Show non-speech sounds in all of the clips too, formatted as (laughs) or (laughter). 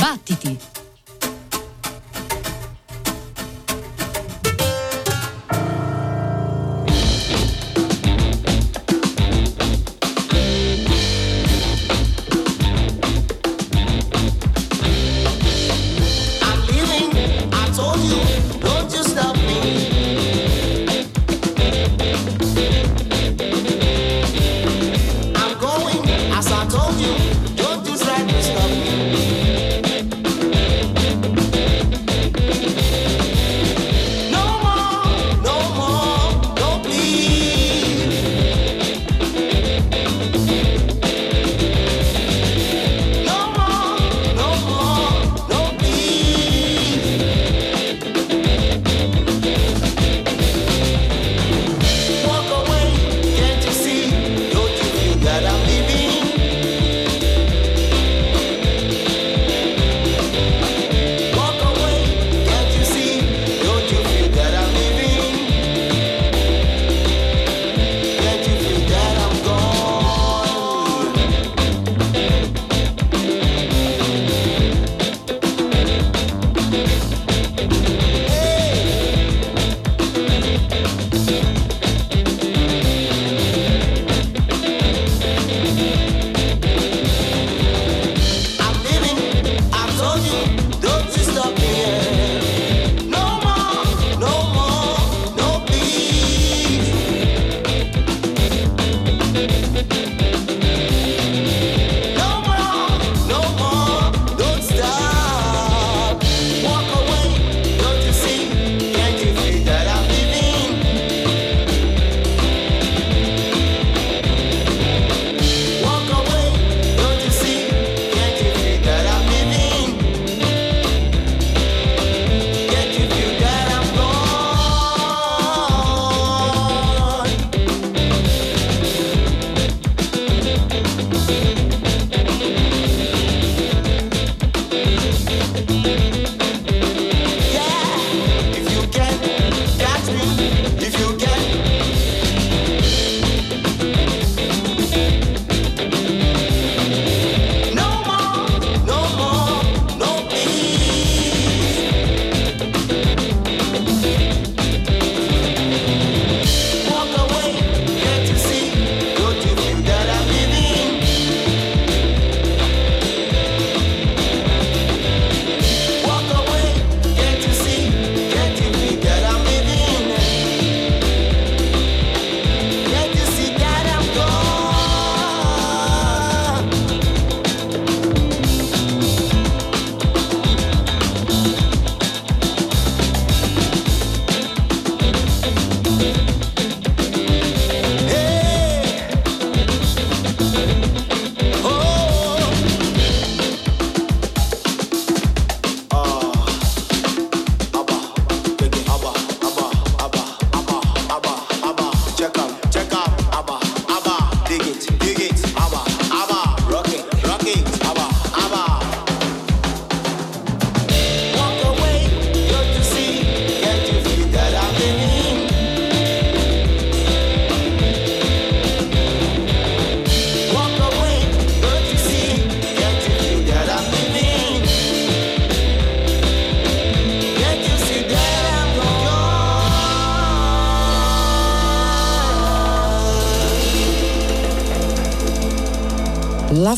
Battiti!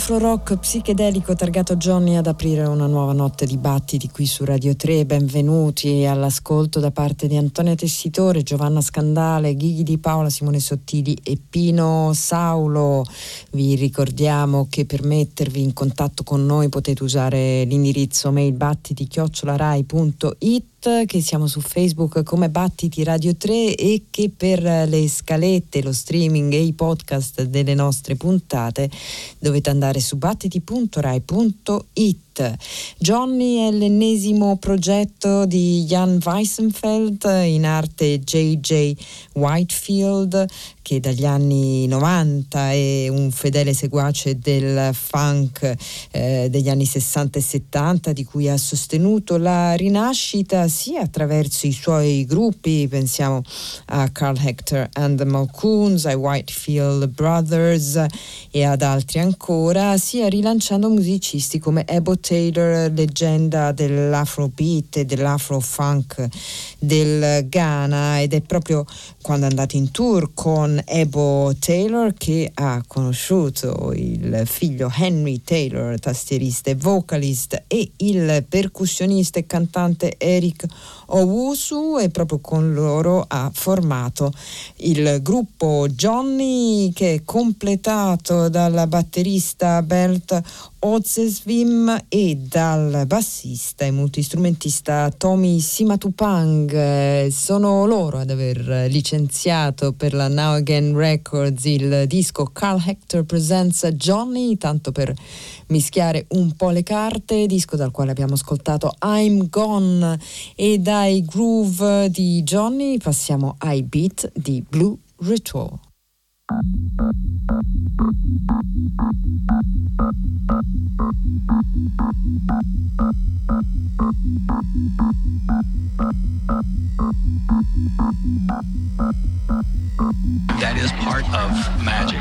L'afro rock psichedelico targato Johnny ad aprire una nuova notte di battiti qui su Radio 3. Benvenuti all'ascolto da parte di Antonia Tessitore, Giovanna Scandale, Ghighi di Paola, Simone Sottili e Pino Saulo. Vi ricordiamo che per mettervi in contatto con noi potete usare l'indirizzo mail battiti-rai.it che siamo su Facebook come Battiti Radio 3 e che per le scalette, lo streaming e i podcast delle nostre puntate dovete andare su battiti.rai.it. Johnny è l'ennesimo progetto di Jan Weissenfeld, in arte J.J. Whitefield, che dagli anni 90 è un fedele seguace del funk eh, degli anni 60 e 70, di cui ha sostenuto la rinascita sia attraverso i suoi gruppi, pensiamo a Carl Hector and the Malcoons, ai Whitefield Brothers e ad altri ancora, sia rilanciando musicisti come Abbott Taylor, leggenda dell'afrobeat e dell'afro-funk del Ghana ed è proprio quando è andato in tour con Ebo Taylor che ha conosciuto il figlio Henry Taylor, tastierista e vocalist, e il percussionista e cantante Eric Owusu e proprio con loro ha formato il gruppo Johnny che è completato dalla batterista Bert Ozesvim e dal bassista e multistrumentista Tommy Simatupang. Sono loro ad aver licenziato per la Now Again Records il disco Carl Hector Presents Johnny, tanto per mischiare un po' le carte, disco dal quale abbiamo ascoltato I'm Gone e dai groove di Johnny passiamo ai beat di Blue Ritual. That is part of magic.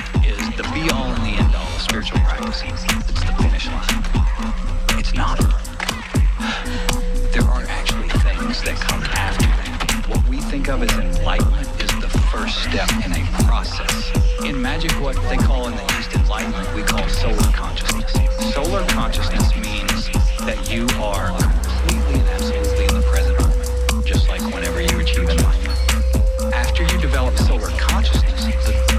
the be all and the end all of spiritual practice. It's the finish line. It's not. There are actually things that come after that. What we think of as enlightenment is the first step in a process. In magic, what they call in the East enlightenment, we call solar consciousness. Solar consciousness means that you are completely and absolutely in the present moment, just like whenever you achieve enlightenment. After you develop solar consciousness,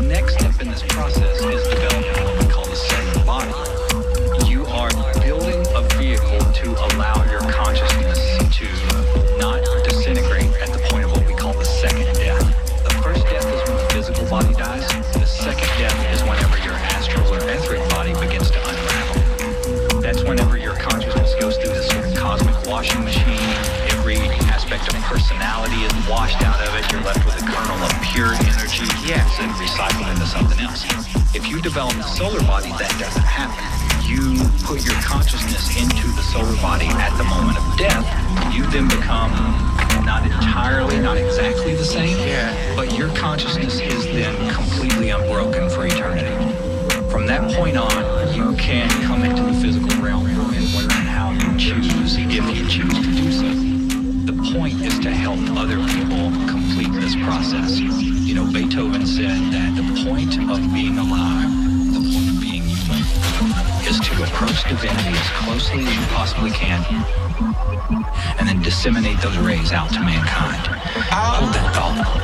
personality is washed out of it. You're left with a kernel of pure energy. Yes, and recycled into something else. If you develop a solar body, that doesn't happen. You put your consciousness into the solar body at the moment of death. You then become not entirely, not exactly the same, Yeah. but your consciousness is then completely unbroken for eternity. From that point on, you can come into the physical point is to help other people complete this process. You know, Beethoven said that the point of being alive, the point of being human, is to approach divinity as closely as you possibly can and then disseminate those rays out to mankind. Hold that thought.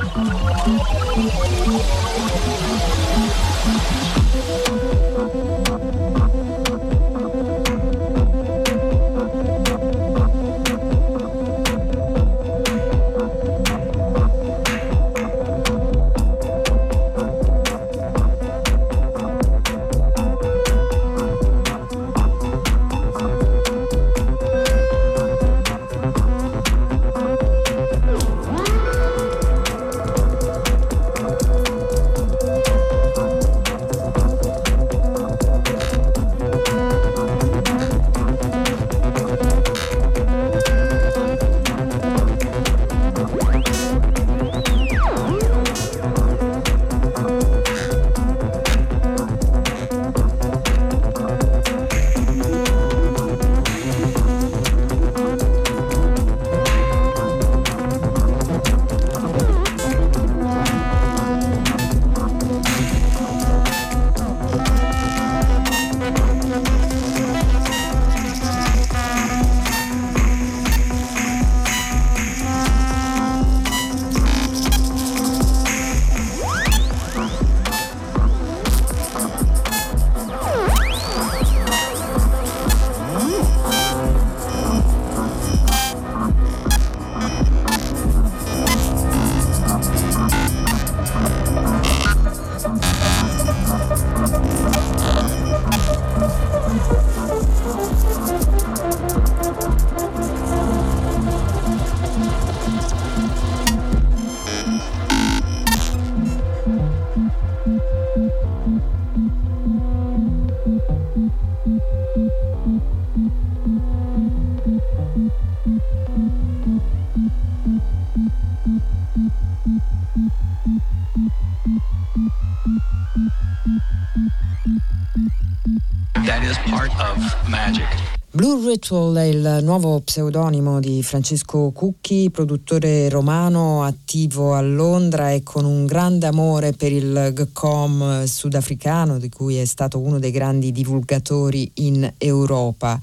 Ritual è il nuovo pseudonimo di Francesco Cucchi, produttore romano attivo a Londra e con un grande amore per il GCOM sudafricano, di cui è stato uno dei grandi divulgatori in Europa.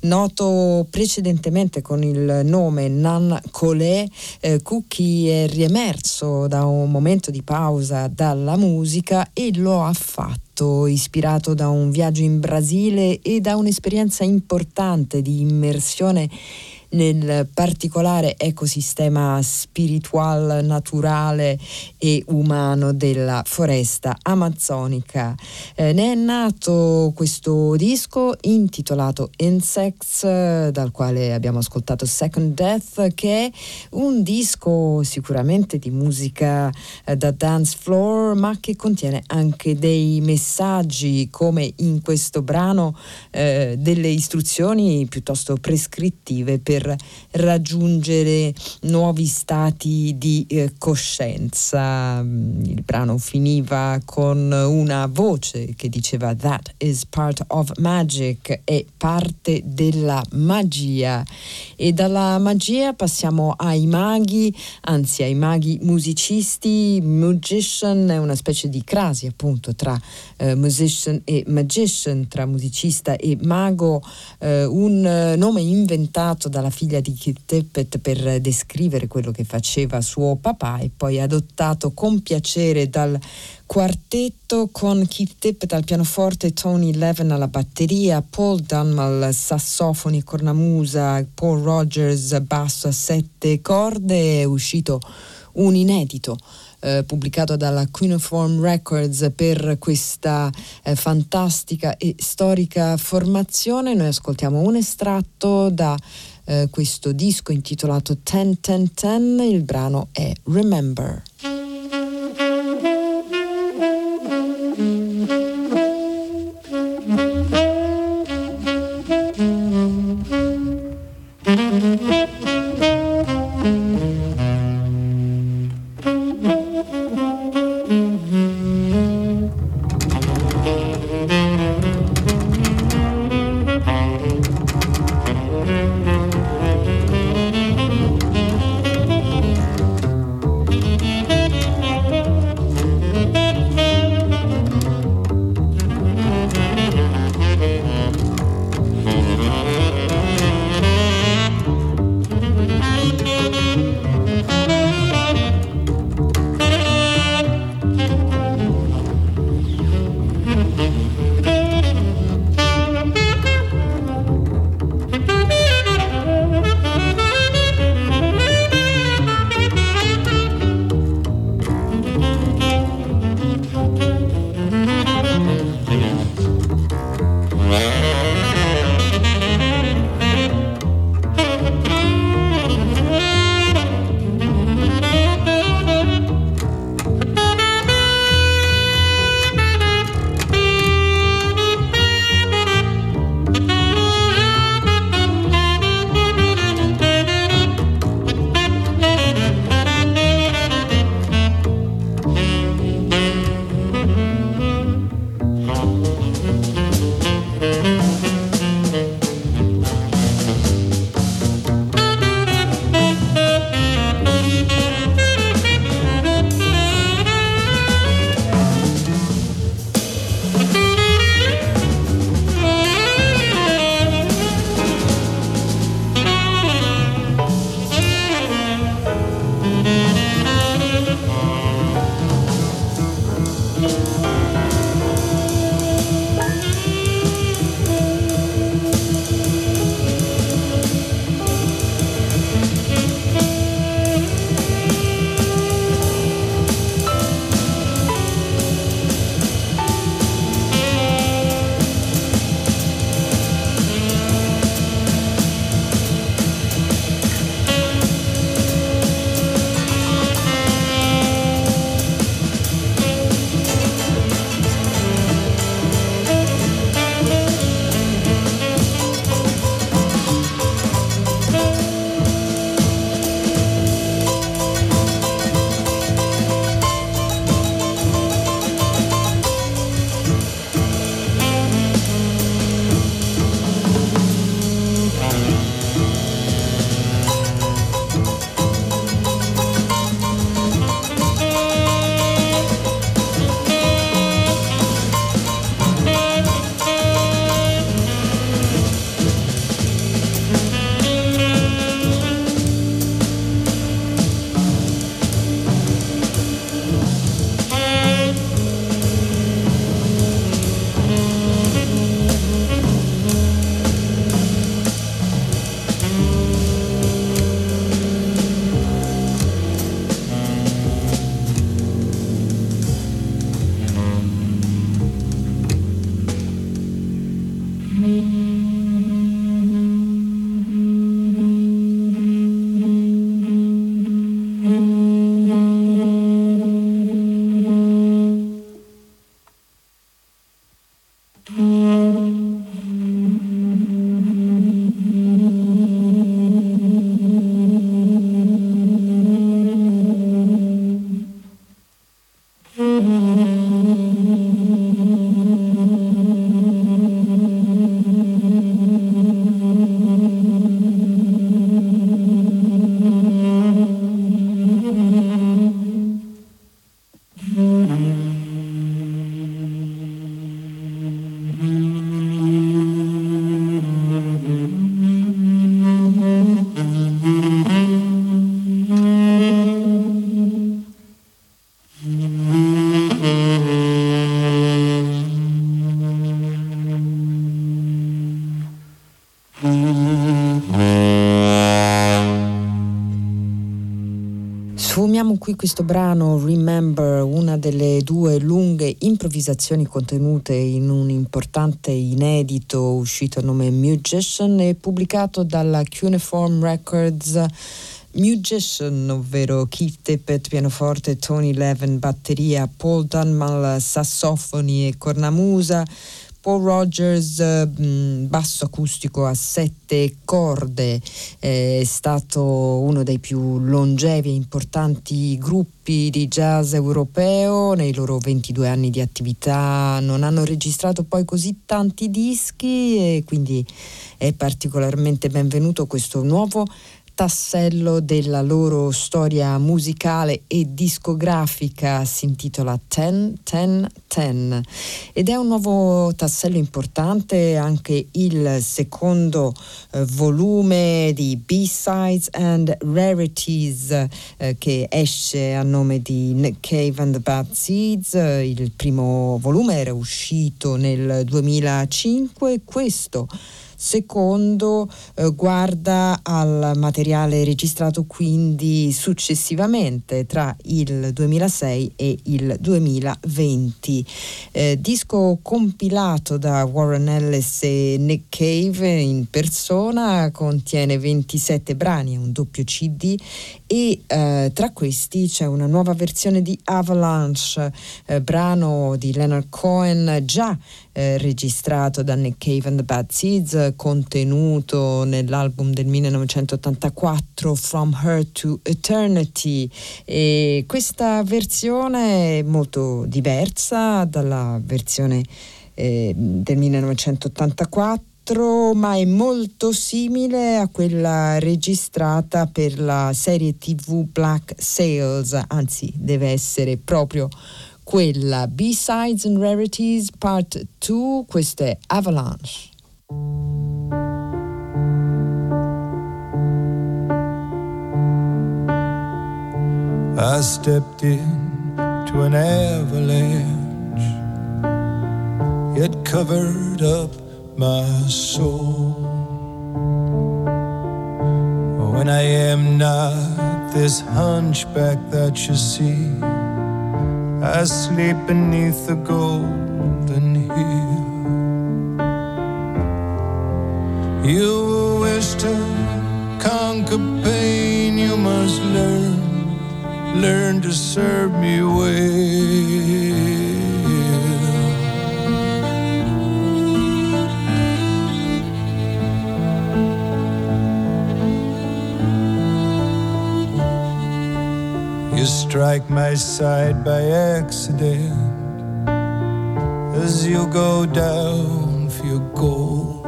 Noto precedentemente con il nome Nan Collet, eh, Cucchi è riemerso da un momento di pausa dalla musica e lo ha fatto ispirato da un viaggio in Brasile e da un'esperienza importante di immersione nel particolare ecosistema spiritual, naturale e umano della foresta amazzonica. Eh, ne è nato questo disco intitolato Insects, dal quale abbiamo ascoltato Second Death, che è un disco sicuramente di musica eh, da dance floor, ma che contiene anche dei messaggi, come in questo brano, eh, delle istruzioni piuttosto prescrittive per per raggiungere nuovi stati di eh, coscienza. Mm, il brano finiva con una voce che diceva That is part of magic, è parte della magia. E dalla magia passiamo ai maghi, anzi ai maghi musicisti. Magician è una specie di crasi appunto tra eh, musician e magician, tra musicista e mago, eh, un eh, nome inventato dalla figlia di Keith Tippett per descrivere quello che faceva suo papà e poi adottato con piacere dal quartetto con Keith Tippett al pianoforte, Tony Levin alla batteria, Paul Dunn al sassofono e cornamusa, Paul Rogers basso a sette corde, è uscito un inedito eh, pubblicato dalla Cuneiform Records per questa eh, fantastica e storica formazione. Noi ascoltiamo un estratto da eh, questo disco intitolato 10-10-10, il brano è Remember. Qui questo brano Remember, una delle due lunghe improvvisazioni contenute in un importante inedito uscito a nome Musician e pubblicato dalla Cuneiform Records. Musician, ovvero Keith Tippett pianoforte, Tony Levin batteria, Paul Dunmal sassofoni e cornamusa, Paul Rogers, mm, basso acustico a sette corde, è stato uno dei più longevi e importanti gruppi di jazz europeo. Nei loro 22 anni di attività non hanno registrato poi così tanti dischi e quindi è particolarmente benvenuto questo nuovo tassello della loro storia musicale e discografica si intitola Ten Ten Ten. Ed è un nuovo tassello importante anche il secondo eh, volume di B-Sides and Rarities eh, che esce a nome di Nick Cave and the Bad Seeds. Il primo volume era uscito nel 2005 questo secondo eh, guarda al materiale registrato quindi successivamente tra il 2006 e il 2020. Eh, disco compilato da Warren Ellis e Nick Cave in persona, contiene 27 brani, un doppio CD e eh, tra questi c'è una nuova versione di Avalanche, eh, brano di Leonard Cohen già eh, registrato da Nick Cave and the Bad Seeds, contenuto nell'album del 1984 From Her to Eternity. E questa versione è molto diversa dalla versione eh, del 1984 ma è molto simile a quella registrata per la serie TV Black Sails, anzi deve essere proprio quella B-Sides and Rarities Part 2, questa è Avalanche. I stepped into an avalanche. It covered up my soul. When I am not this hunchback that you see. I sleep beneath the golden hill. You wish to conquer pain, you must learn, learn to serve me well. Strike my side by accident as you go down for your gold.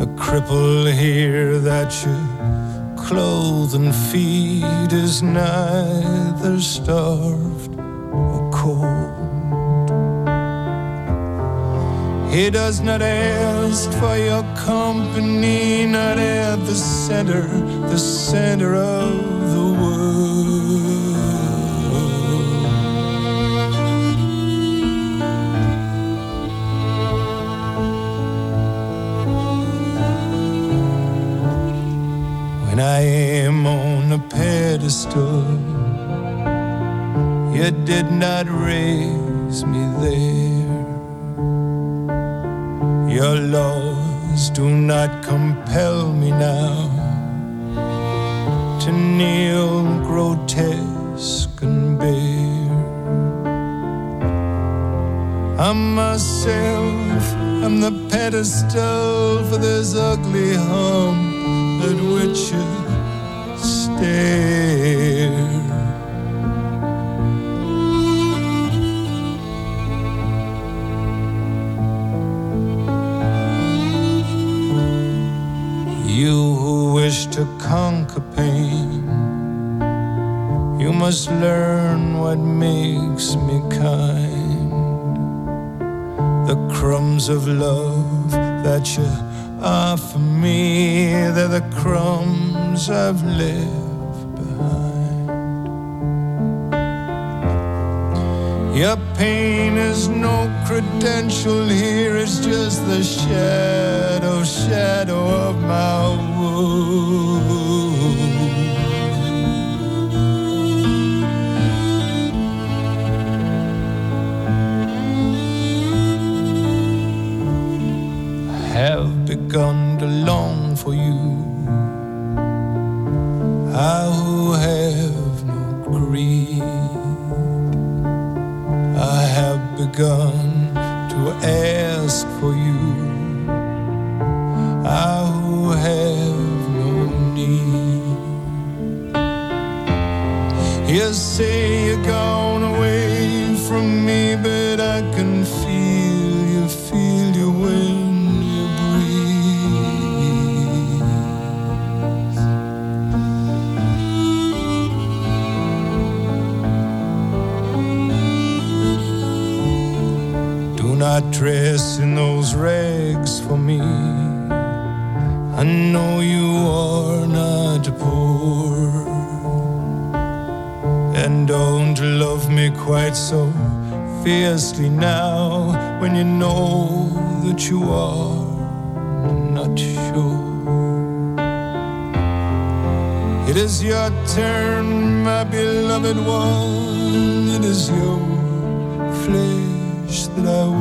The cripple here that you clothe and feed is neither starved or cold. He does not ask for your company, not at the center, the center of pedestal. You did not raise me there. Your laws do not compel me now to kneel grotesque and bare. I'm myself, I'm the pedestal for this ugly hump that which of love that you offer me, they're the crumbs I've left Your pain is no credential here, it's just the shadow, shadow of my wound. I have begun to long for you. I begun to ask for you. I who have no need. You say dress in those rags for me. I know you are not poor. And don't love me quite so fiercely now when you know that you are not sure. It is your turn, my beloved one. It is your flesh that I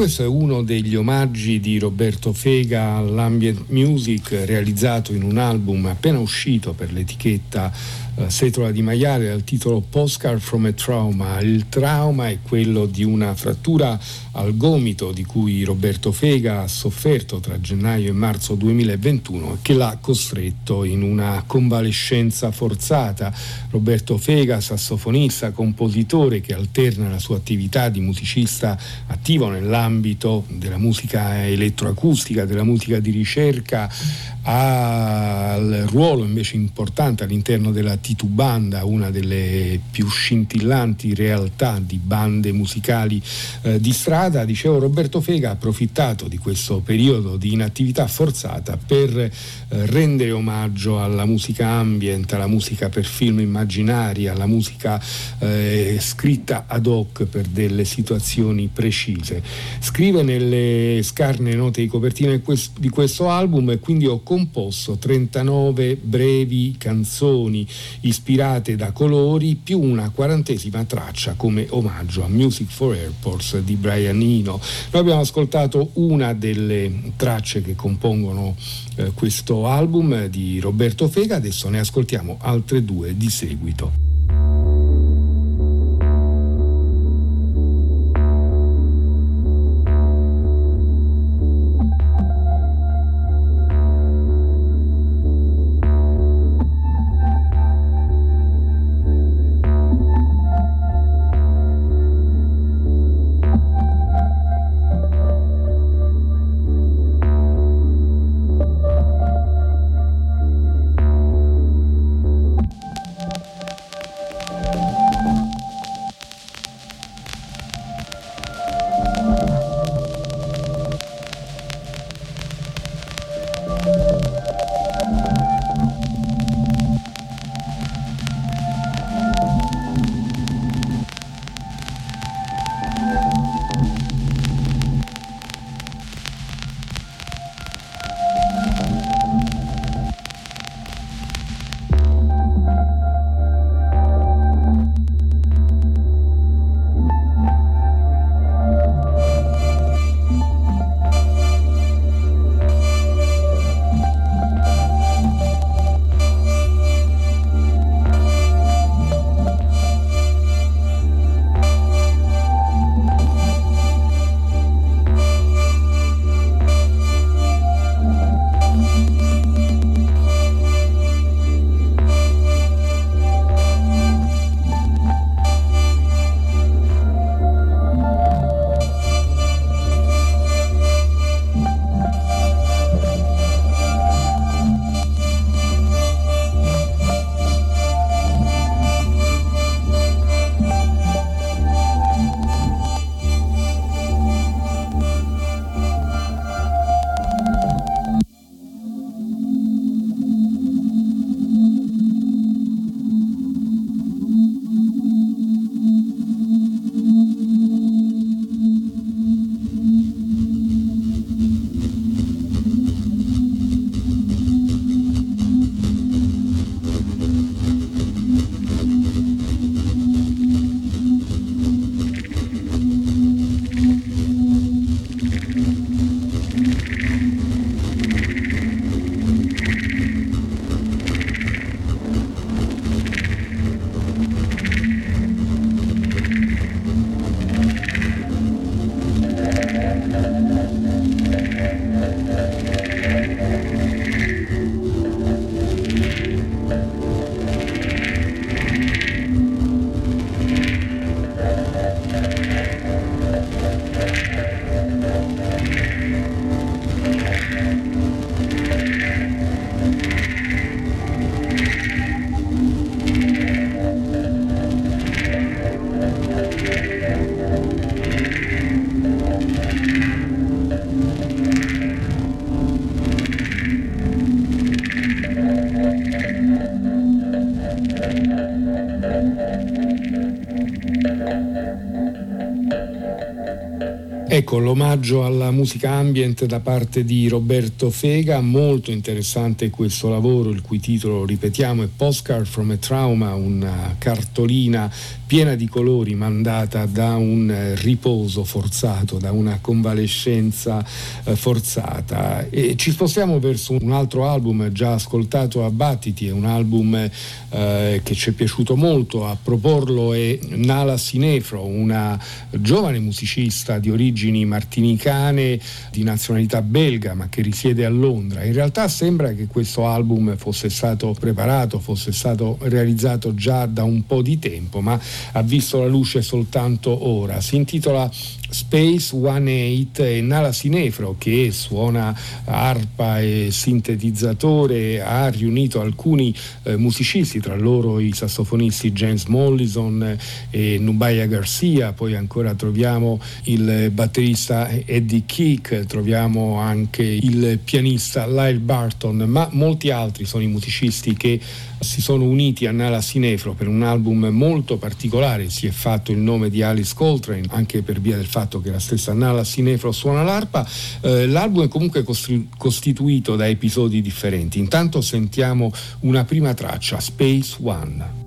questo è uno degli omaggi di Roberto Fega all'ambient music realizzato in un album appena uscito per l'etichetta eh, Setola di Maiale dal titolo Postcard from a Trauma. Il trauma è quello di una frattura al gomito di cui Roberto Fega ha sofferto tra gennaio e marzo 2021 e che l'ha costretto in una convalescenza forzata. Roberto Fega, sassofonista, compositore che alterna la sua attività di musicista attivo nell'ambito della musica elettroacustica, della musica di ricerca, ha il ruolo invece importante all'interno della Titubanda, una delle più scintillanti realtà di bande musicali eh, di strada. Dicevo, Roberto Fega ha approfittato di questo periodo di inattività forzata per eh, rendere omaggio alla musica ambient, alla musica per film immaginari, alla musica eh, scritta ad hoc per delle situazioni precise. Scrive nelle scarne note di copertina di questo album e quindi ho composto 39 brevi canzoni ispirate da colori più una quarantesima traccia come omaggio a Music for Airports di Brian Eno. Noi abbiamo ascoltato una delle tracce che compongono eh, questo album di Roberto Fega, adesso ne ascoltiamo altre due di seguito. Ecco l'omaggio alla musica ambient da parte di Roberto Fega, molto interessante questo lavoro, il cui titolo, ripetiamo, è Postcard from a Trauma, una cartolina piena di colori mandata da un riposo forzato, da una convalescenza eh, forzata. E ci spostiamo verso un altro album già ascoltato a Battiti, è un album eh, che ci è piaciuto molto, a proporlo è Nala Sinefro, una giovane musicista di origini origini martinicane di nazionalità belga ma che risiede a Londra. In realtà sembra che questo album fosse stato preparato, fosse stato realizzato già da un po' di tempo ma ha visto la luce soltanto ora. Si intitola Space 18 e Nala Sinefro che suona arpa e sintetizzatore ha riunito alcuni eh, musicisti, tra loro i sassofonisti James Mollison e Nubaya Garcia, poi ancora troviamo il batterista Eddie Keek, troviamo anche il pianista Lyle Barton, ma molti altri sono i musicisti che si sono uniti a Nala Sinefro per un album molto particolare, si è fatto il nome di Alice Coltrane anche per via del fatto che la stessa Nala Sinefro suona l'arpa, eh, l'album è comunque costituito da episodi differenti. Intanto sentiamo una prima traccia, Space One.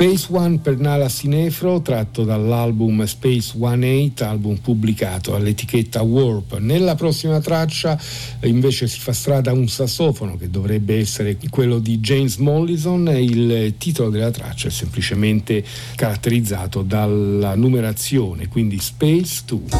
Space One per Nala Sinefro, tratto dall'album Space One 8, album pubblicato all'etichetta Warp. Nella prossima traccia invece si fa strada un sassofono che dovrebbe essere quello di James Mollison il titolo della traccia è semplicemente caratterizzato dalla numerazione, quindi Space 2.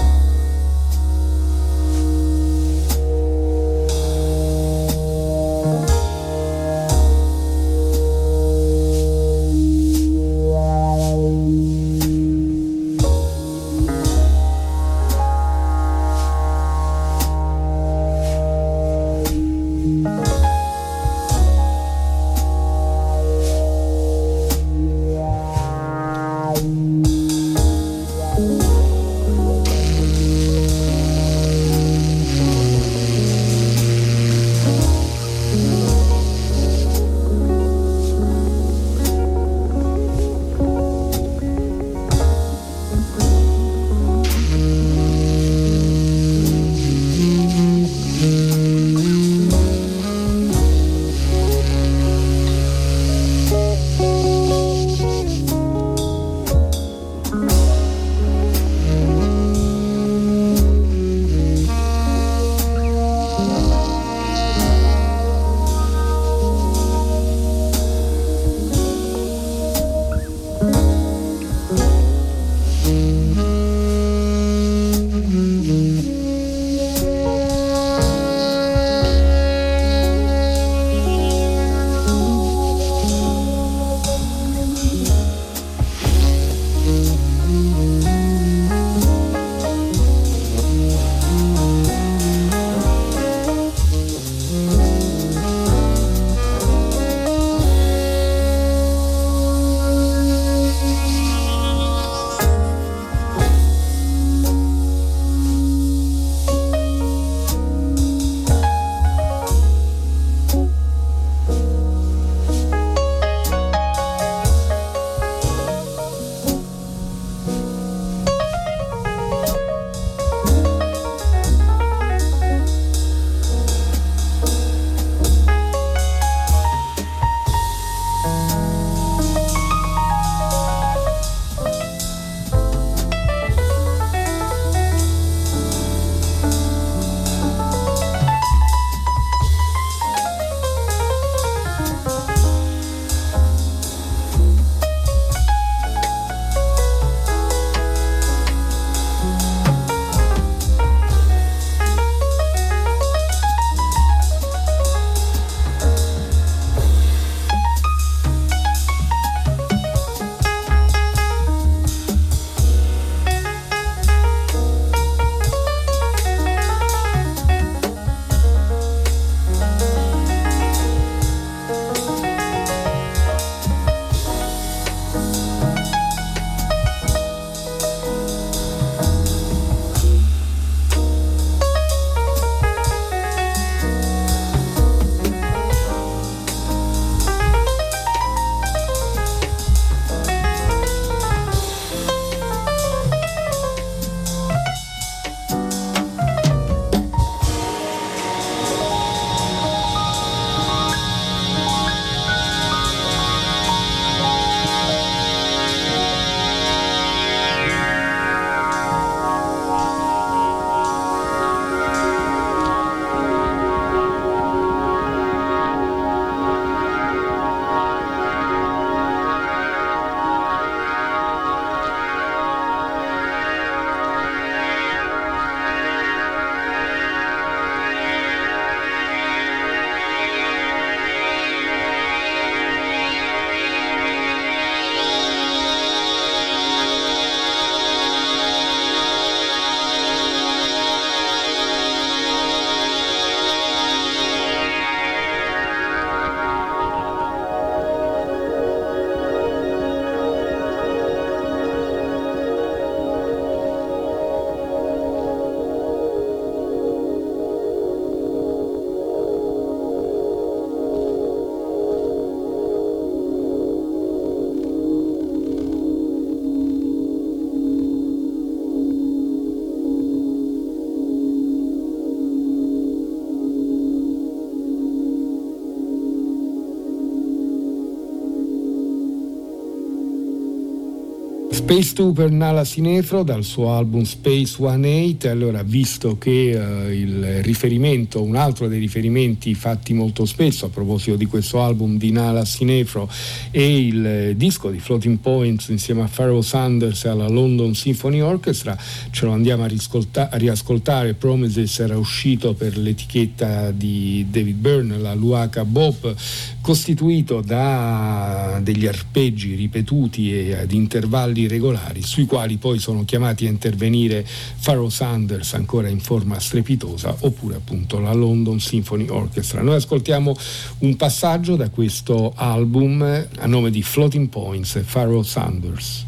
Space 2 per Nala Sinefro dal suo album Space 18, allora visto che uh, il riferimento, un altro dei riferimenti fatti molto spesso a proposito di questo album di Nala Sinefro è il eh, disco di Floating Points insieme a Pharaoh Sanders e alla London Symphony Orchestra, ce lo andiamo a, riscolta- a riascoltare, Promises era uscito per l'etichetta di David Byrne, la Luaca Bob, costituito da degli arpeggi ripetuti e ad intervalli regolari sui quali poi sono chiamati a intervenire Pharaoh Sanders ancora in forma strepitosa oppure appunto la London Symphony Orchestra. Noi ascoltiamo un passaggio da questo album a nome di Floating Points Pharaoh Sanders.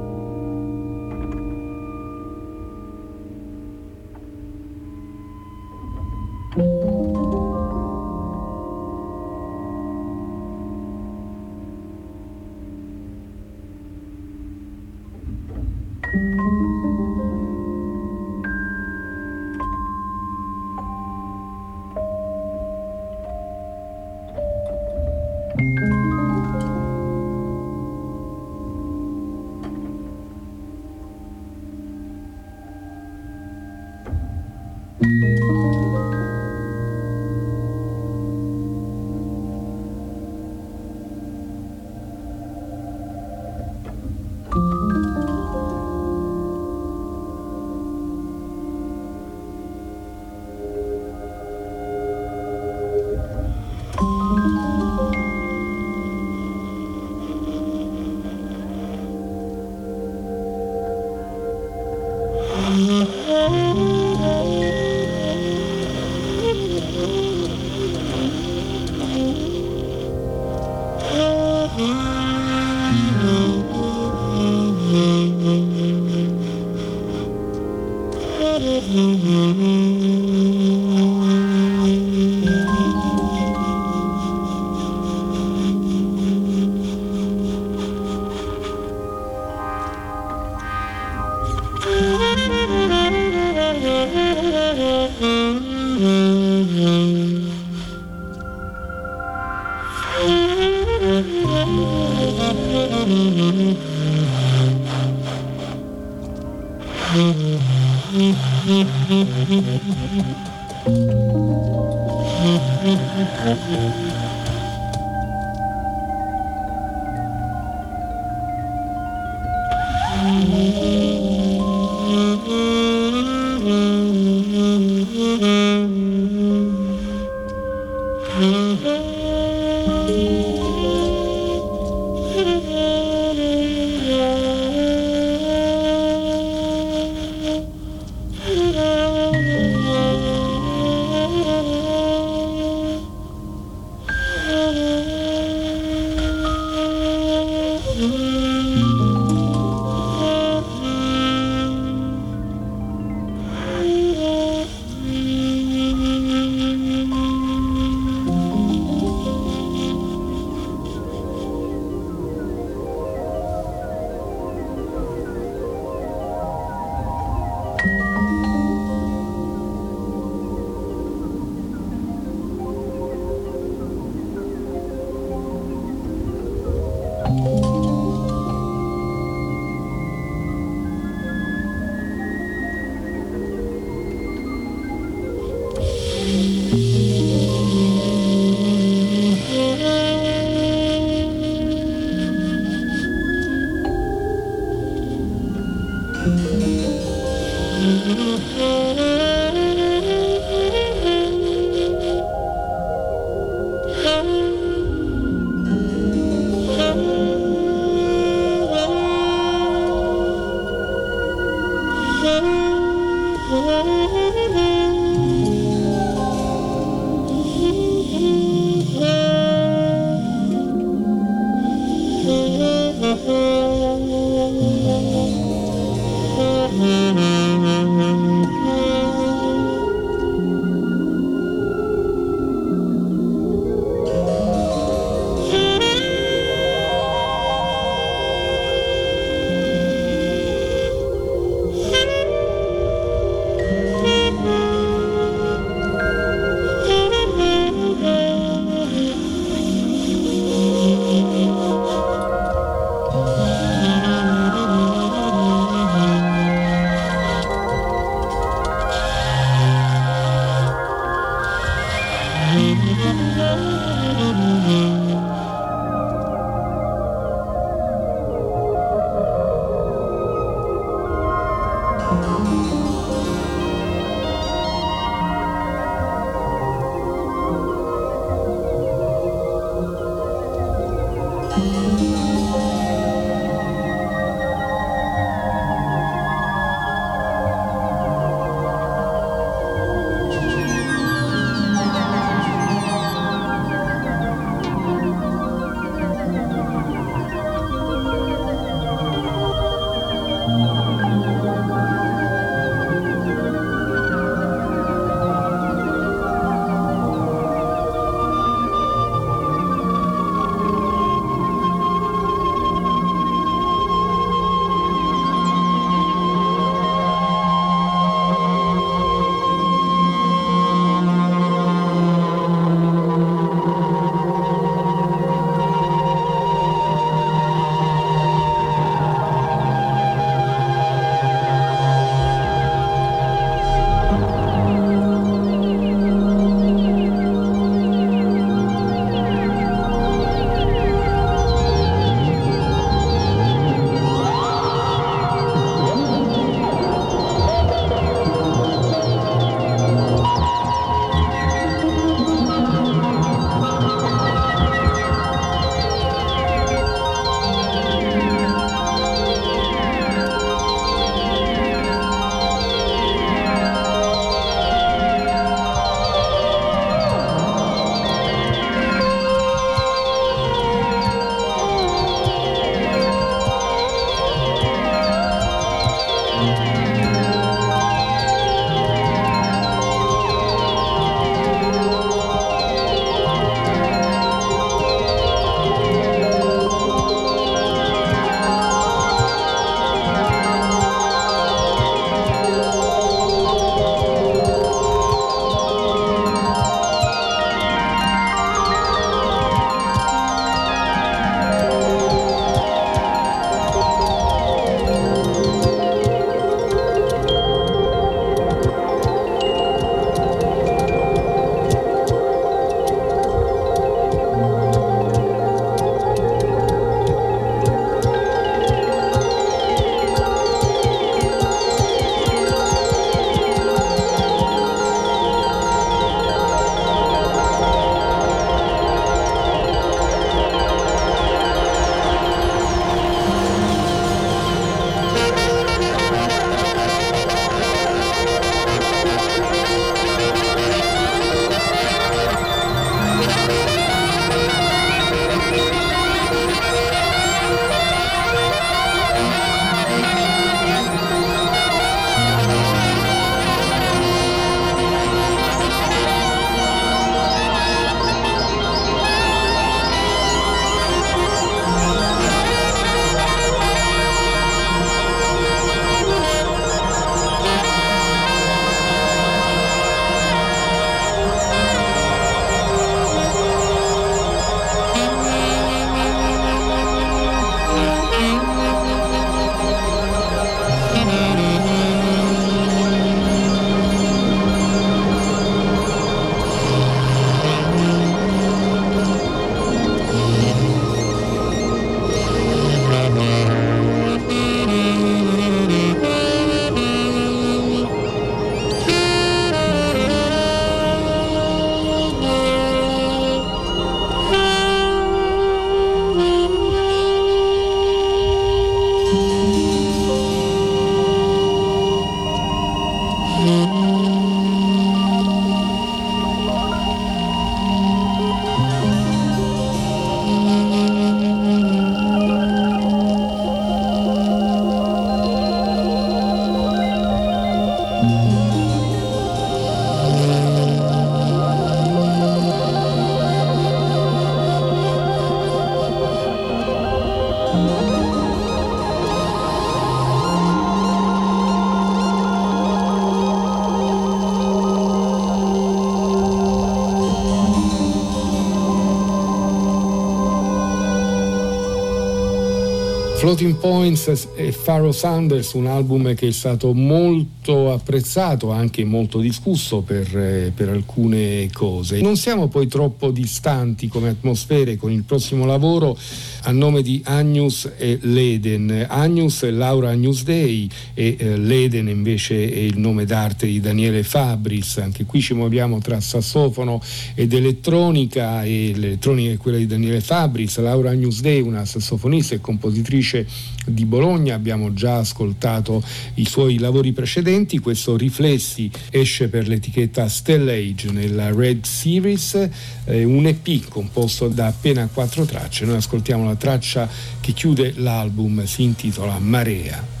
Floating Points e Pharaoh Sanders, un album che è stato molto apprezzato, anche molto discusso per, eh, per, alcune cose. Non siamo poi troppo distanti come atmosfere con il prossimo lavoro a nome di Agnus e Leden. Agnus è Laura Agnus Dei e eh, Leden invece è il nome d'arte di Daniele Fabris. Anche qui ci muoviamo tra sassofono ed elettronica e l'elettronica è quella di Daniele Fabris. Laura Agnus Dei, una sassofonista e compositrice di Bologna, abbiamo già ascoltato i suoi lavori precedenti, questo Riflessi esce per l'etichetta Stellage nella Red Series, eh, un EP composto da appena quattro tracce, noi ascoltiamo la traccia che chiude l'album, si intitola Marea.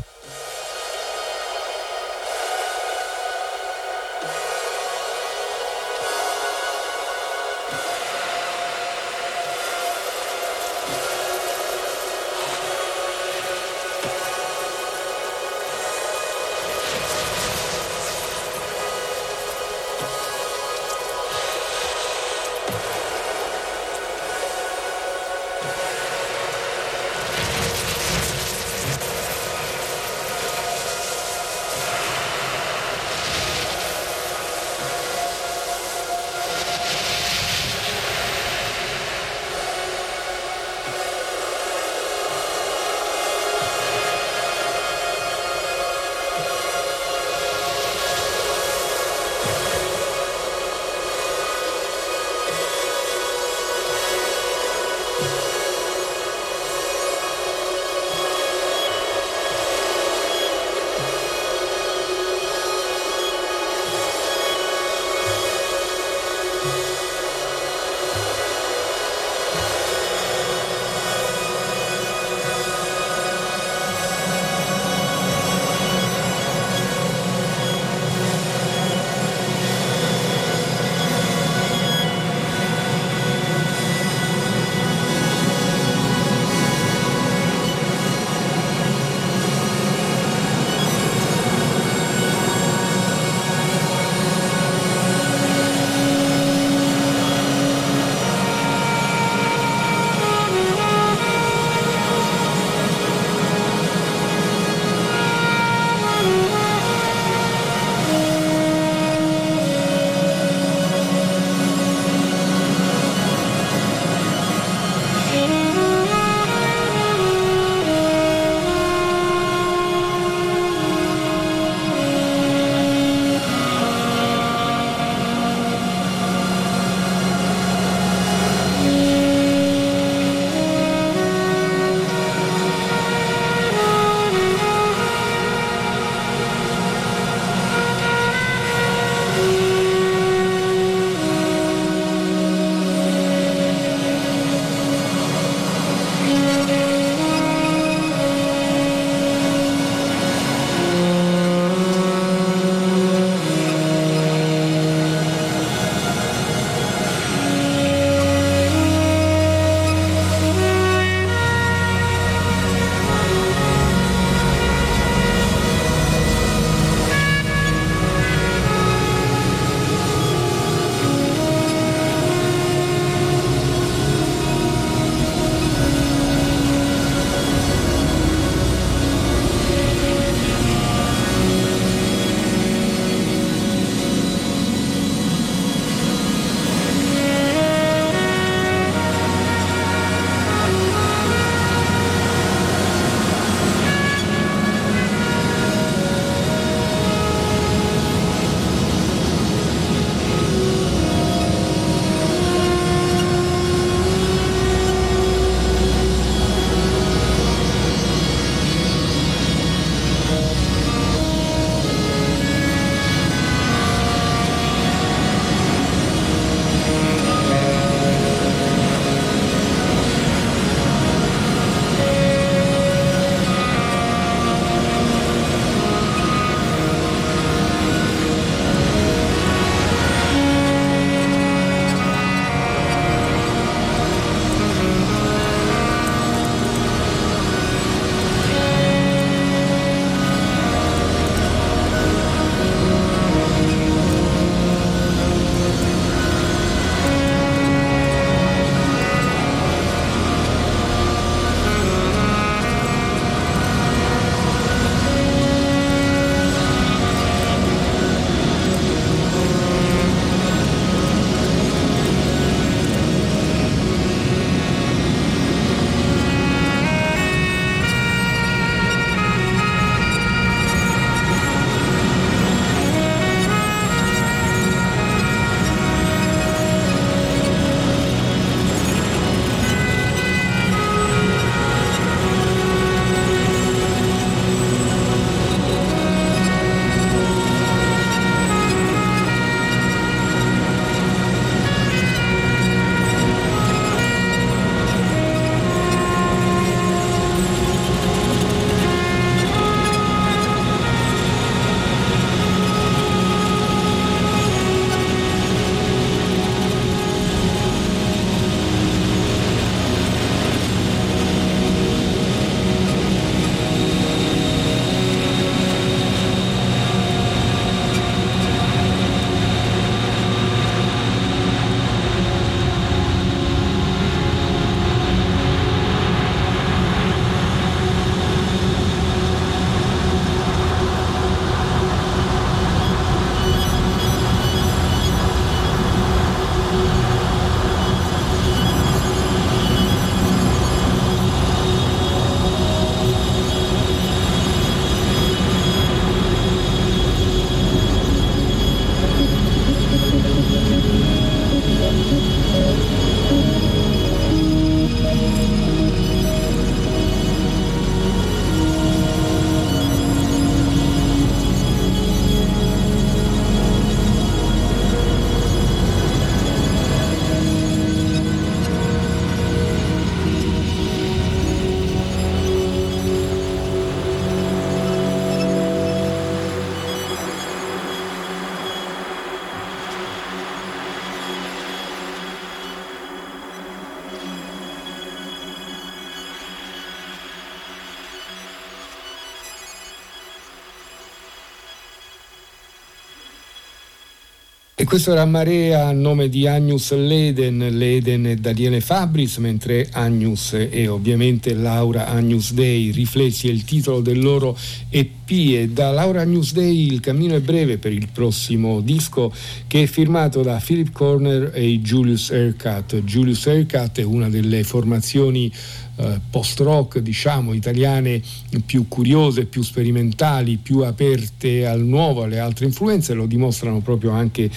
Questo era Marea a nome di Agnus Leden, Leden e Daniele Fabris, mentre Agnus e ovviamente Laura Agnus Dei, riflessi è il titolo del loro EP e da Laura Dei il cammino è breve per il prossimo disco che è firmato da Philip Corner e Julius Aircut. Julius Aircut è una delle formazioni eh, post-rock, diciamo, italiane più curiose, più sperimentali, più aperte al nuovo, alle altre influenze, lo dimostrano proprio anche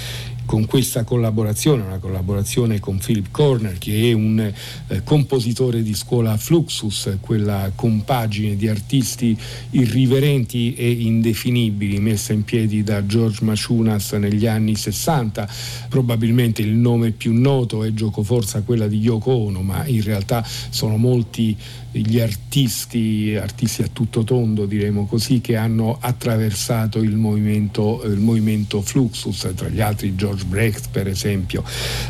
con questa collaborazione, una collaborazione con Philip Corner che è un eh, compositore di scuola Fluxus, quella compagine di artisti irriverenti e indefinibili messa in piedi da George Maciunas negli anni 60. Probabilmente il nome più noto è giocoforza quella di Yoko Ono, ma in realtà sono molti gli artisti, artisti a tutto tondo diremo così, che hanno attraversato il movimento, il movimento Fluxus, tra gli altri George Brecht per esempio.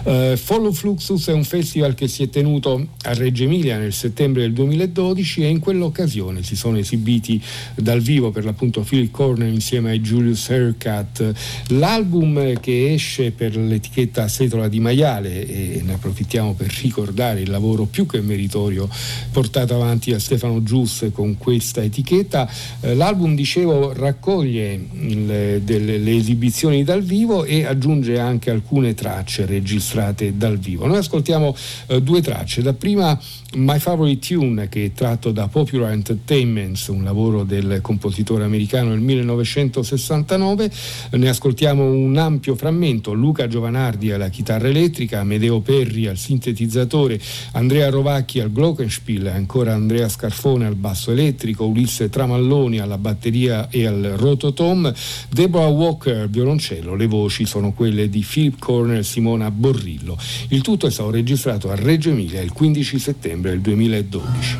Uh, Follow Fluxus è un festival che si è tenuto a Reggio Emilia nel settembre del 2012 e in quell'occasione si sono esibiti dal vivo per l'appunto Phil Corner insieme a Julius Haircut. L'album che esce per l'etichetta Setola di Maiale e ne approfittiamo per ricordare il lavoro più che meritorio portato avanti a Stefano Gius con questa etichetta. Eh, l'album, dicevo, raccoglie il, delle, le esibizioni dal vivo e aggiunge anche alcune tracce registrate dal vivo. Noi ascoltiamo eh, due tracce. Da prima My Favorite Tune, che è tratto da Popular Entertainment, un lavoro del compositore americano del 1969. Ne ascoltiamo un ampio frammento. Luca Giovanardi alla chitarra elettrica, Amedeo Perri al sintetizzatore, Andrea Rovacchi al glockenspiel, ancora Andrea Scarfone al basso elettrico, Ulisse Tramalloni alla batteria e al rototom, Deborah Walker al violoncello. Le voci sono quelle di Philip Corner e Simona Borrillo. Il tutto è stato registrato a Reggio Emilia il 15 settembre del 2012.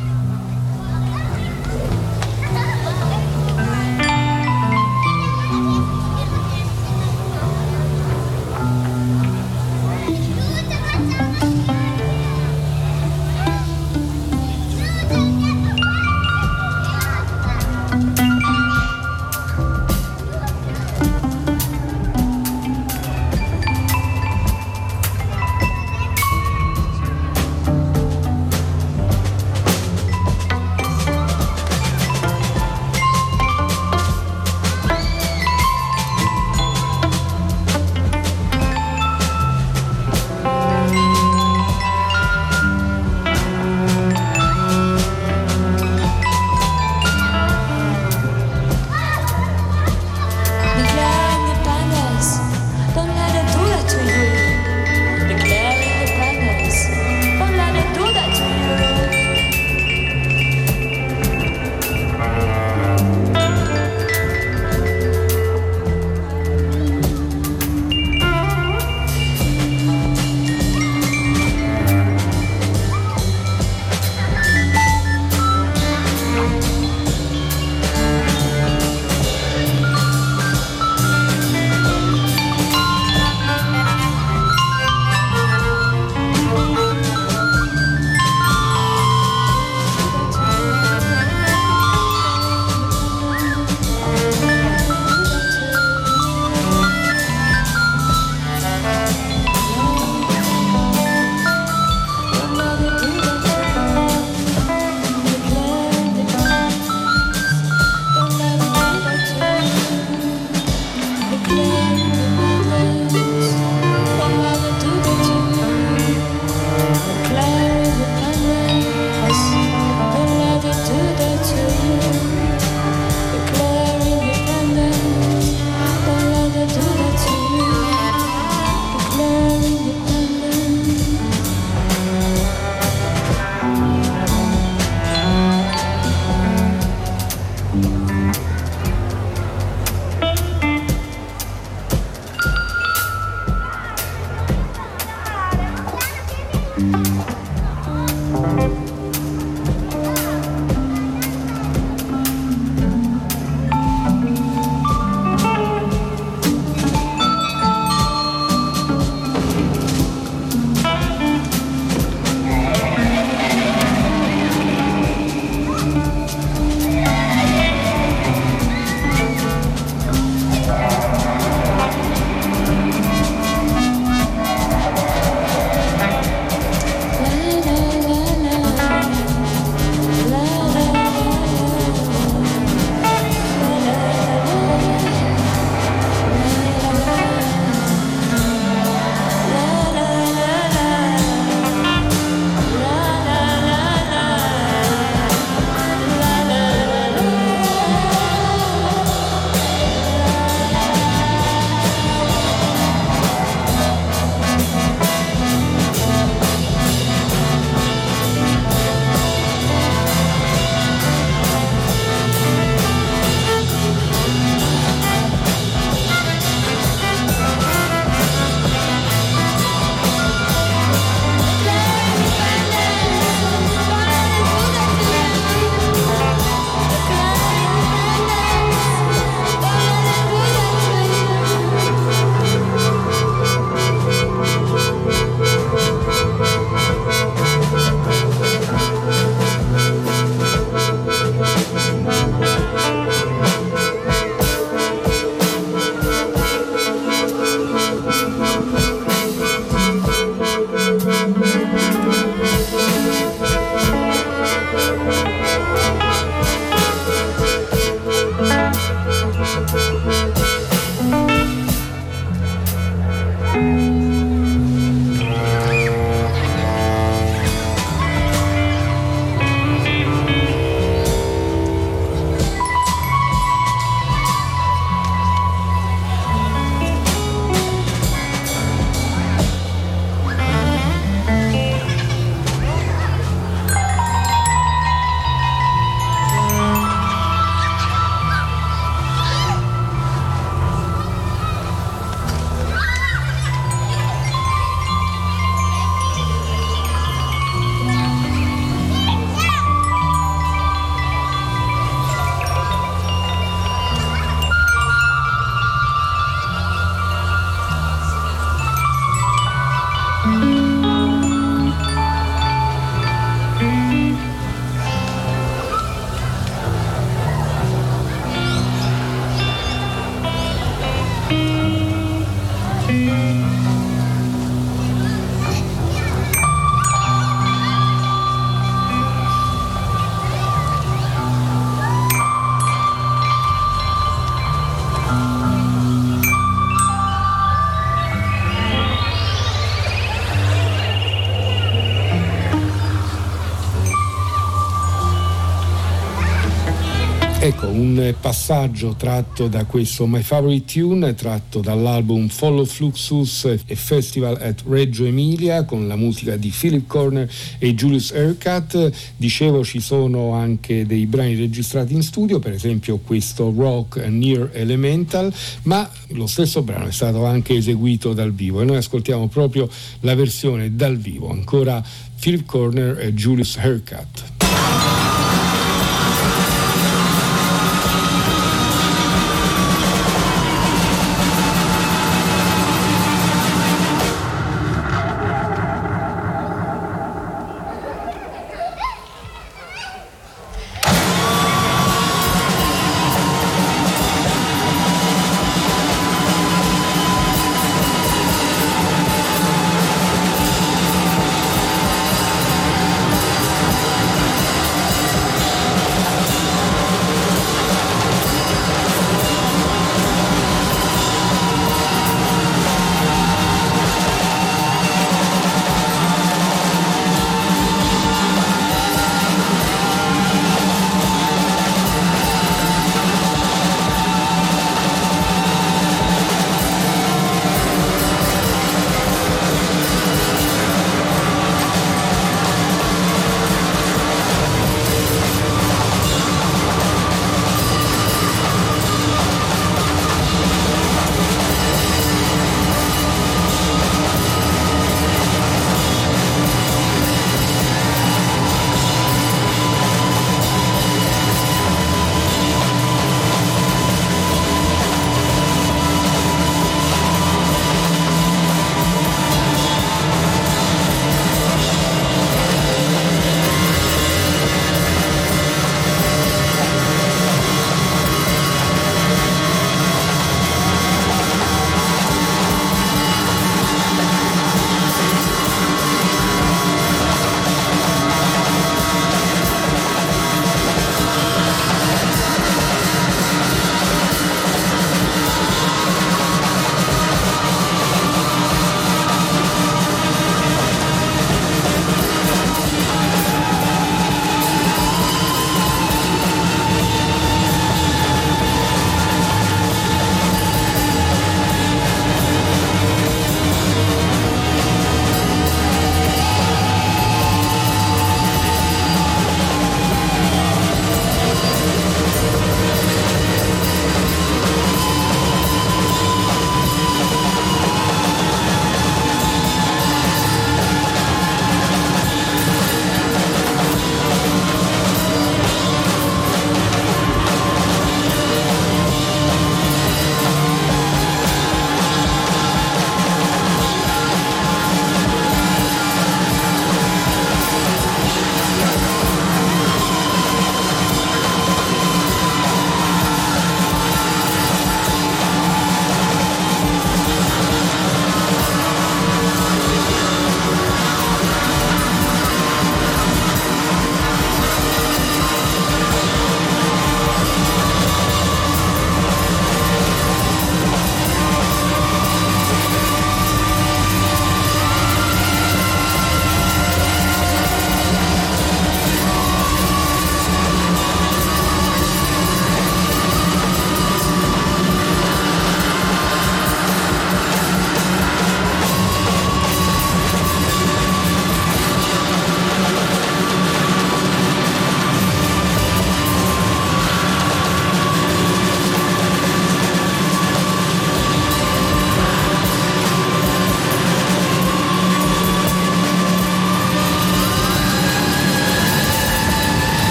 Un passaggio tratto da questo My Favorite Tune, tratto dall'album Follow Fluxus e Festival at Reggio Emilia con la musica di Philip Corner e Julius Ercat. Dicevo ci sono anche dei brani registrati in studio, per esempio questo Rock Near Elemental, ma lo stesso brano è stato anche eseguito dal vivo e noi ascoltiamo proprio la versione dal vivo, ancora Philip Corner e Julius Ercat.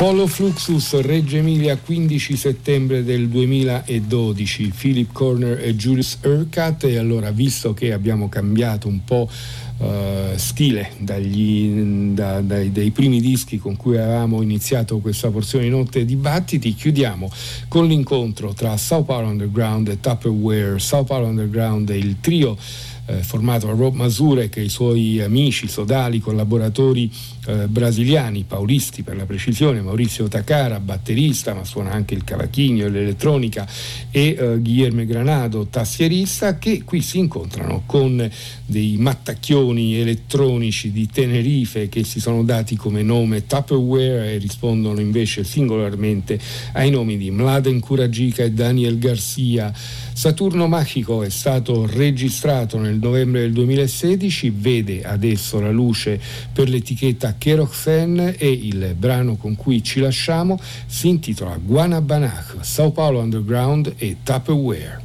Follow Fluxus, Reggio Emilia, 15 settembre del 2012, Philip Corner e Julius Urquhart e allora visto che abbiamo cambiato un po' Uh, stile dagli, da, dai, dai, primi dischi con cui avevamo iniziato questa porzione di notte dibattiti, chiudiamo con l'incontro tra Sao Paulo Underground e Tupperware. Sao Paulo Underground è il trio formato da Rob Masurek e i suoi amici, sodali, collaboratori eh, brasiliani, paulisti per la precisione, Maurizio Takara, batterista, ma suona anche il cavachino e l'elettronica, e eh, Guillermo Granado, tastierista, che qui si incontrano con dei mattacchioni elettronici di Tenerife che si sono dati come nome Tupperware e rispondono invece singolarmente ai nomi di Mladen Kuragica e Daniel Garcia. Saturno Magico è stato registrato nel novembre del 2016, vede adesso la luce per l'etichetta Keroxen e il brano con cui ci lasciamo si intitola Guanabanach, Sao Paulo Underground e Tupperware.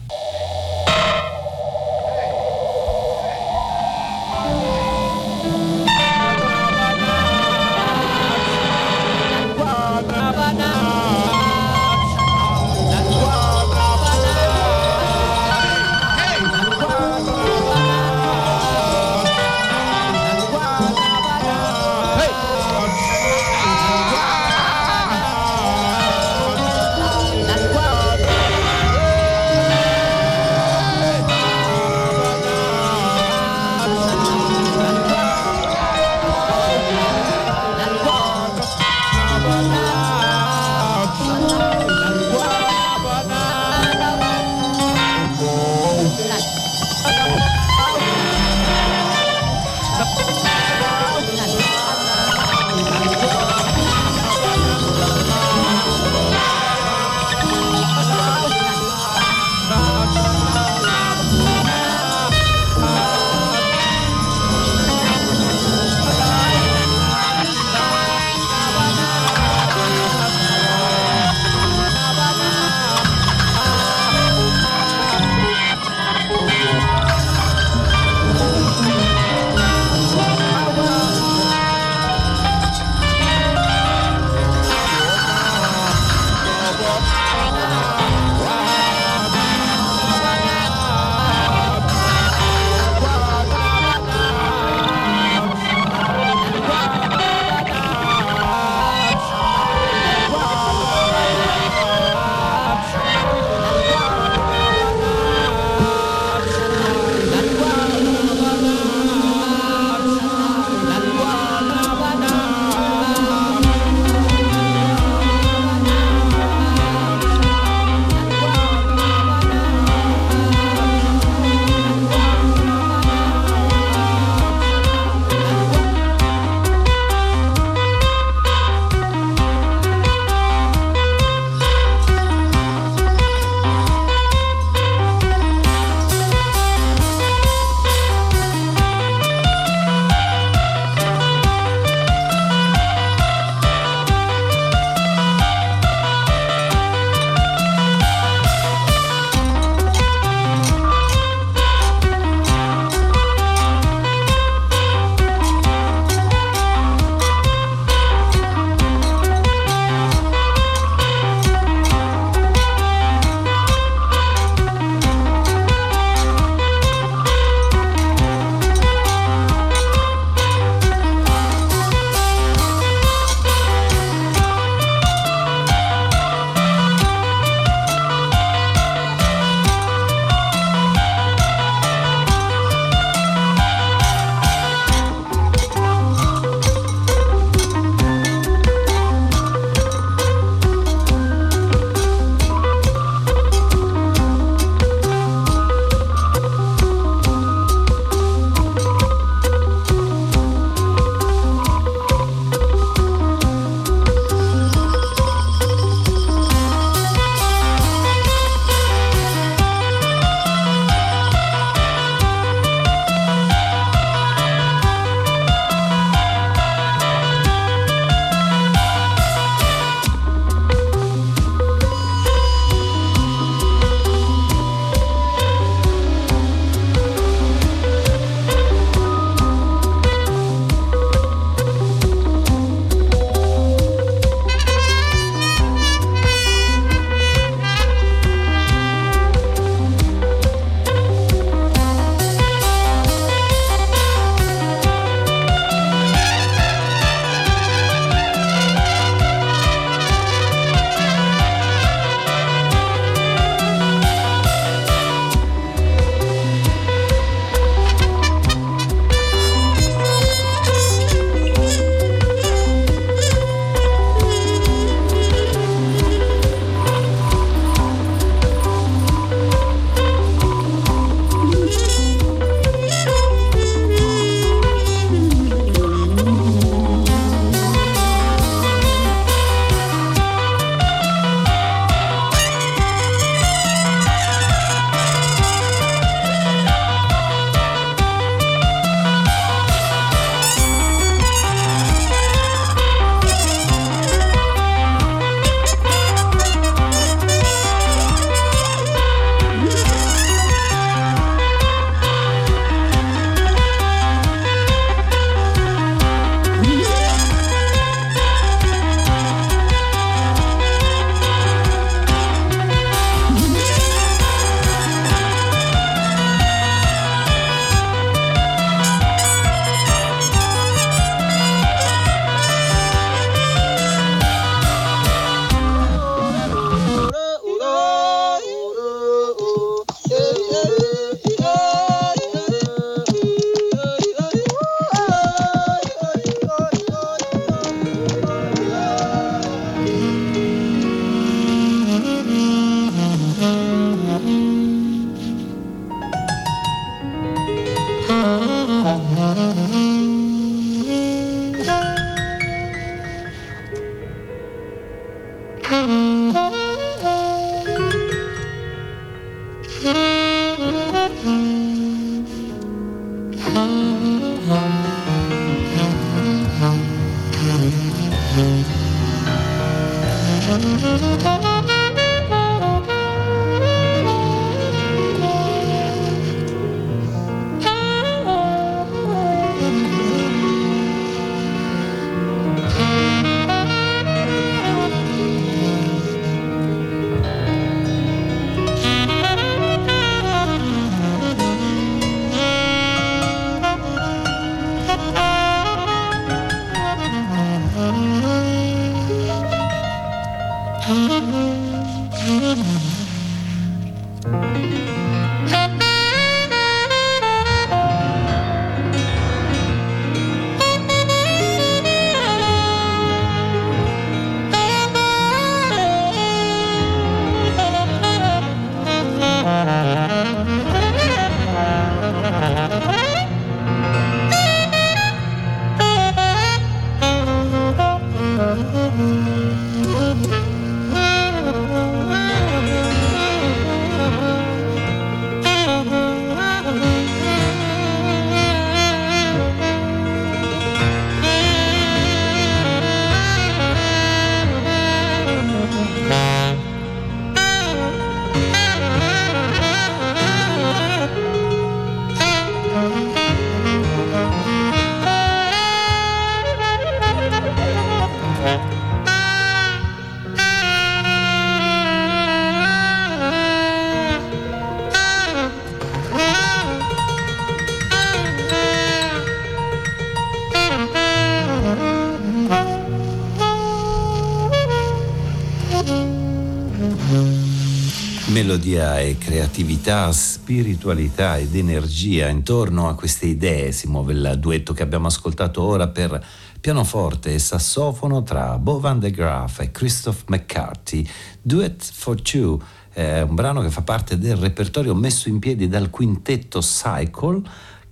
Creatività, spiritualità ed energia intorno a queste idee si muove il duetto che abbiamo ascoltato ora per pianoforte e sassofono tra Bo Van de Graaf e Christoph McCarthy, Duet for Two, è un brano che fa parte del repertorio messo in piedi dal quintetto Cycle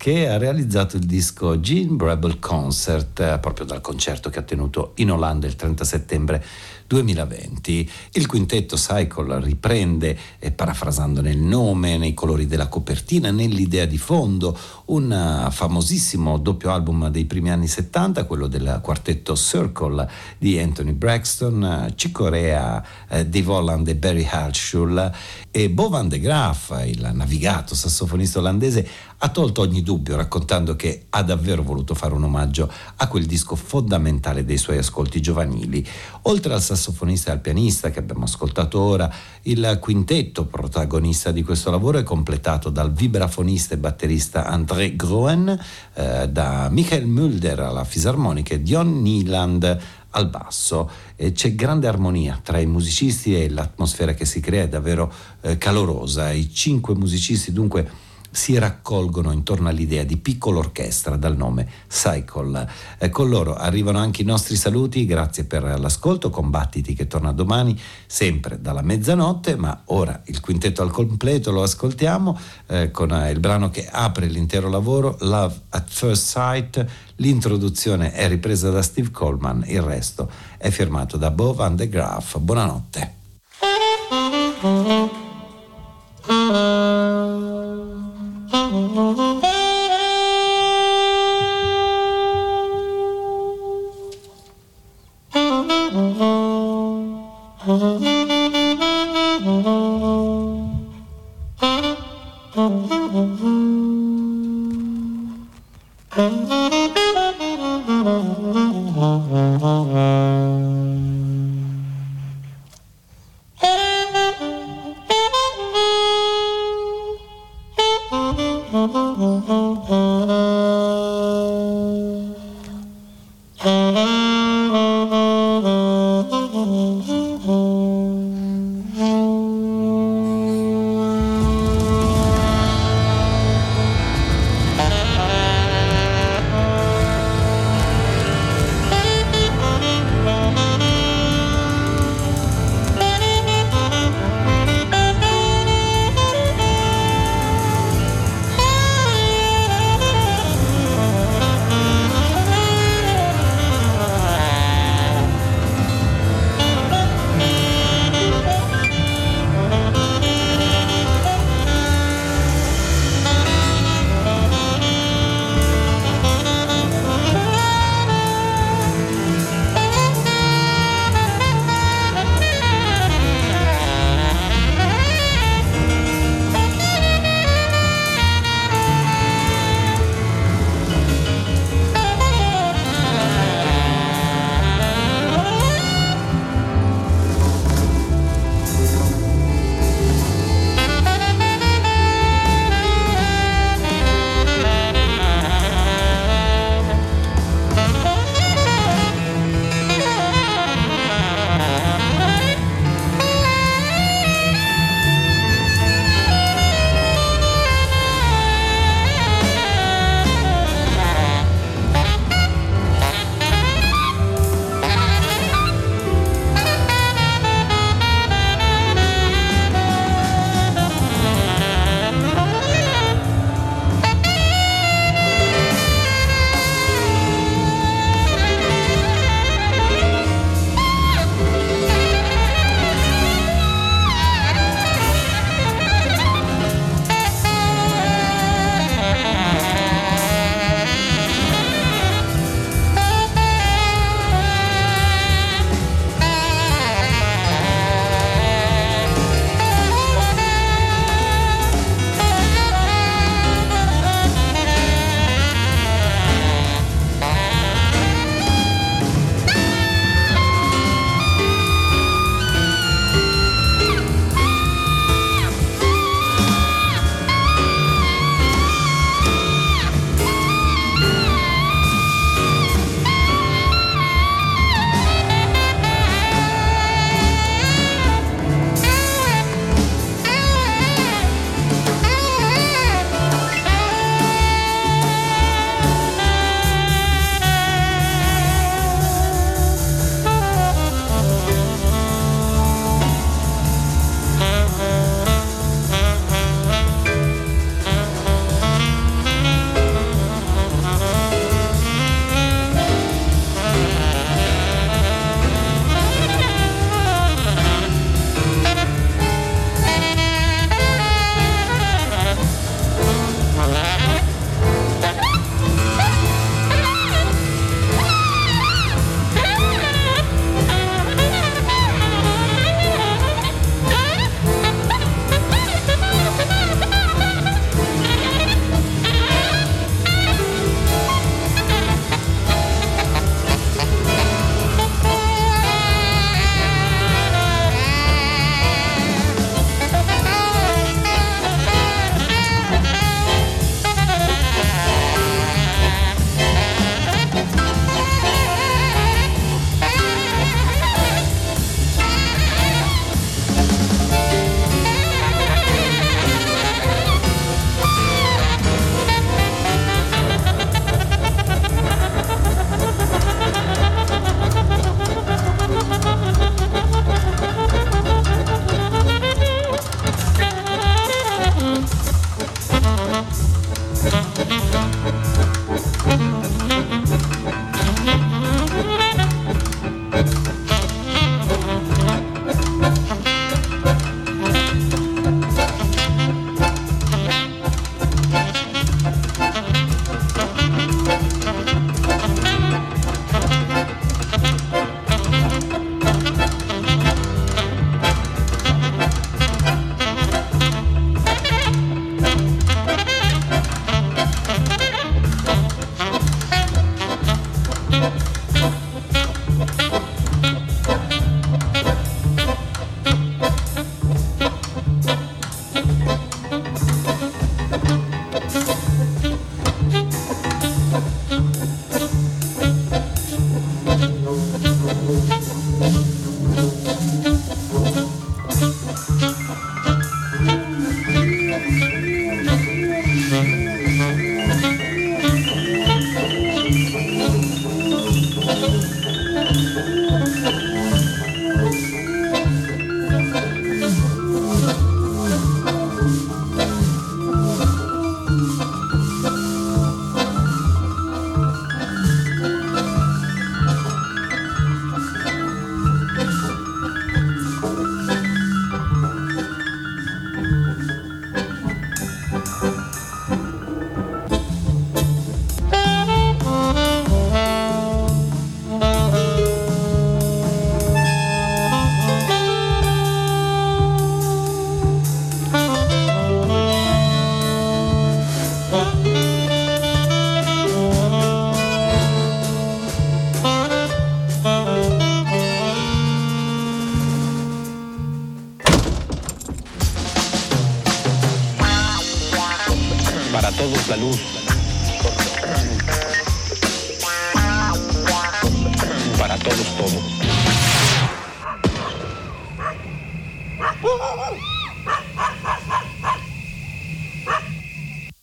che ha realizzato il disco Gene Brable Concert, eh, proprio dal concerto che ha tenuto in Olanda il 30 settembre 2020. Il quintetto Cycle riprende, eh, parafrasando nel nome, nei colori della copertina, nell'idea di fondo, un uh, famosissimo doppio album dei primi anni 70, quello del quartetto Circle di Anthony Braxton, Cicorea, uh, Dave e Barry Hartschul e Bo van de Graaf, il navigato sassofonista olandese, ha tolto ogni dubbio raccontando che ha davvero voluto fare un omaggio a quel disco fondamentale dei suoi ascolti giovanili. Oltre al sassofonista e al pianista che abbiamo ascoltato ora, il quintetto protagonista di questo lavoro è completato dal vibrafonista e batterista André Groen, eh, da Michael Mulder alla fisarmonica e Dion Nieland al basso e c'è grande armonia tra i musicisti e l'atmosfera che si crea è davvero eh, calorosa. I cinque musicisti dunque si raccolgono intorno all'idea di piccola orchestra dal nome Cycle. Eh, con loro arrivano anche i nostri saluti, grazie per l'ascolto, combattiti che torna domani, sempre dalla mezzanotte, ma ora il quintetto al completo lo ascoltiamo eh, con eh, il brano che apre l'intero lavoro, Love at First Sight, l'introduzione è ripresa da Steve Coleman, il resto è firmato da Bo Van de Graaf. Buonanotte. (laughs) Mm-hmm.